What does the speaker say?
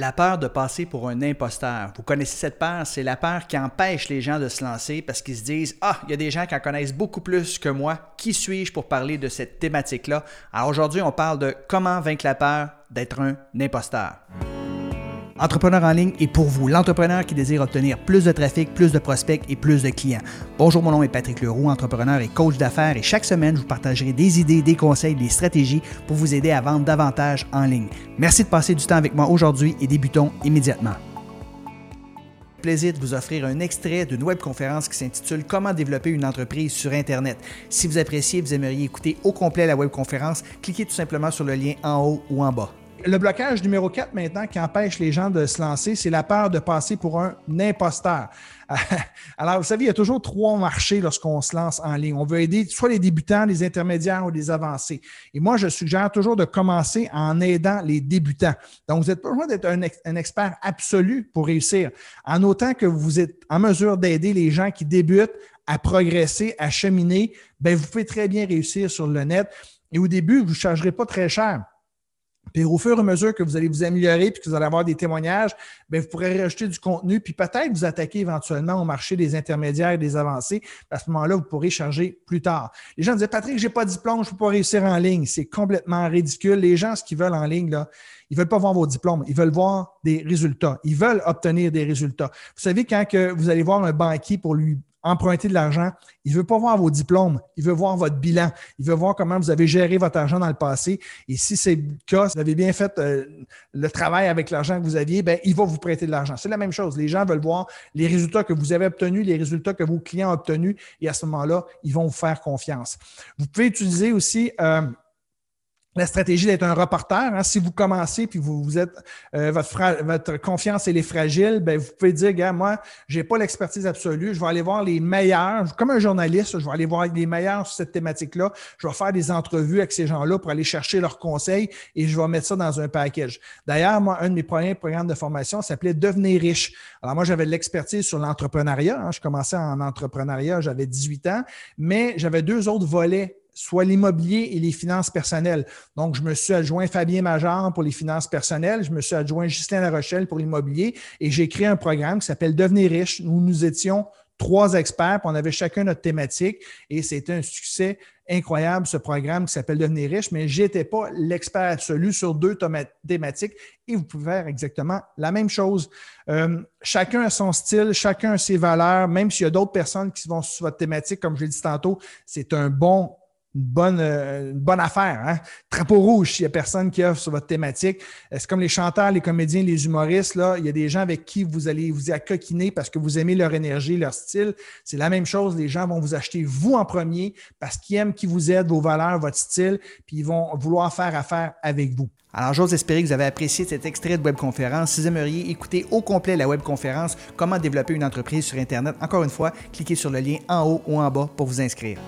La peur de passer pour un imposteur. Vous connaissez cette peur? C'est la peur qui empêche les gens de se lancer parce qu'ils se disent Ah, il y a des gens qui en connaissent beaucoup plus que moi. Qui suis-je pour parler de cette thématique-là? Alors aujourd'hui, on parle de comment vaincre la peur d'être un imposteur. Entrepreneur en ligne est pour vous, l'entrepreneur qui désire obtenir plus de trafic, plus de prospects et plus de clients. Bonjour, mon nom est Patrick Leroux, entrepreneur et coach d'affaires et chaque semaine, je vous partagerai des idées, des conseils, des stratégies pour vous aider à vendre davantage en ligne. Merci de passer du temps avec moi aujourd'hui et débutons immédiatement plaisir de vous offrir un extrait d'une webconférence qui s'intitule Comment développer une entreprise sur Internet. Si vous appréciez, vous aimeriez écouter au complet la webconférence, cliquez tout simplement sur le lien en haut ou en bas. Le blocage numéro 4 maintenant qui empêche les gens de se lancer, c'est la peur de passer pour un imposteur. Alors, vous savez, il y a toujours trois marchés lorsqu'on se lance en ligne. On veut aider soit les débutants, les intermédiaires ou les avancés. Et moi, je suggère toujours de commencer en aidant les débutants. Donc, vous n'êtes pas besoin d'être un, expert absolu pour réussir. En autant que vous êtes en mesure d'aider les gens qui débutent à progresser, à cheminer, bien, vous pouvez très bien réussir sur le net. Et au début, vous ne chargerez pas très cher. Puis au fur et à mesure que vous allez vous améliorer puis que vous allez avoir des témoignages, bien, vous pourrez rajouter du contenu puis peut-être vous attaquer éventuellement au marché des intermédiaires et des avancés. À ce moment-là, vous pourrez charger plus tard. Les gens disaient Patrick, j'ai pas de diplôme, je peux pas réussir en ligne. C'est complètement ridicule. Les gens, ce qu'ils veulent en ligne, là, ils veulent pas voir vos diplômes, ils veulent voir des résultats. Ils veulent obtenir des résultats. Vous savez, quand que vous allez voir un banquier pour lui emprunter de l'argent. Il ne veut pas voir vos diplômes, il veut voir votre bilan, il veut voir comment vous avez géré votre argent dans le passé. Et si c'est le cas, si vous avez bien fait euh, le travail avec l'argent que vous aviez, ben, il va vous prêter de l'argent. C'est la même chose. Les gens veulent voir les résultats que vous avez obtenus, les résultats que vos clients ont obtenus, et à ce moment-là, ils vont vous faire confiance. Vous pouvez utiliser aussi euh, la stratégie d'être un reporter. Hein. Si vous commencez puis vous, êtes euh, votre, votre confiance elle est fragile, ben vous pouvez dire, gars, moi, j'ai pas l'expertise absolue. Je vais aller voir les meilleurs. Comme un journaliste, je vais aller voir les meilleurs sur cette thématique-là. Je vais faire des entrevues avec ces gens-là pour aller chercher leurs conseils et je vais mettre ça dans un package. D'ailleurs, moi, un de mes premiers programmes de formation s'appelait Devenir riche. Alors moi, j'avais de l'expertise sur l'entrepreneuriat. Hein. Je commençais en entrepreneuriat, j'avais 18 ans, mais j'avais deux autres volets soit l'immobilier et les finances personnelles. Donc, je me suis adjoint Fabien Major pour les finances personnelles, je me suis adjoint Justin Larochelle pour l'immobilier et j'ai créé un programme qui s'appelle Devenir riche, nous étions trois experts, on avait chacun notre thématique et c'était un succès incroyable, ce programme qui s'appelle Devenir riche, mais je n'étais pas l'expert absolu sur deux thématiques et vous pouvez faire exactement la même chose. Euh, chacun a son style, chacun a ses valeurs, même s'il y a d'autres personnes qui vont sur votre thématique, comme je l'ai dit tantôt, c'est un bon une bonne, euh, bonne affaire. Hein? Trapeau rouge s'il n'y a personne qui offre sur votre thématique. Euh, c'est comme les chanteurs, les comédiens, les humoristes. Là, il y a des gens avec qui vous allez vous accoquiner parce que vous aimez leur énergie, leur style. C'est la même chose. Les gens vont vous acheter vous en premier parce qu'ils aiment qui vous aide, vos valeurs, votre style, puis ils vont vouloir faire affaire avec vous. Alors, j'ose espérer que vous avez apprécié cet extrait de webconférence. Si vous aimeriez écouter au complet la webconférence Comment développer une entreprise sur Internet, encore une fois, cliquez sur le lien en haut ou en bas pour vous inscrire.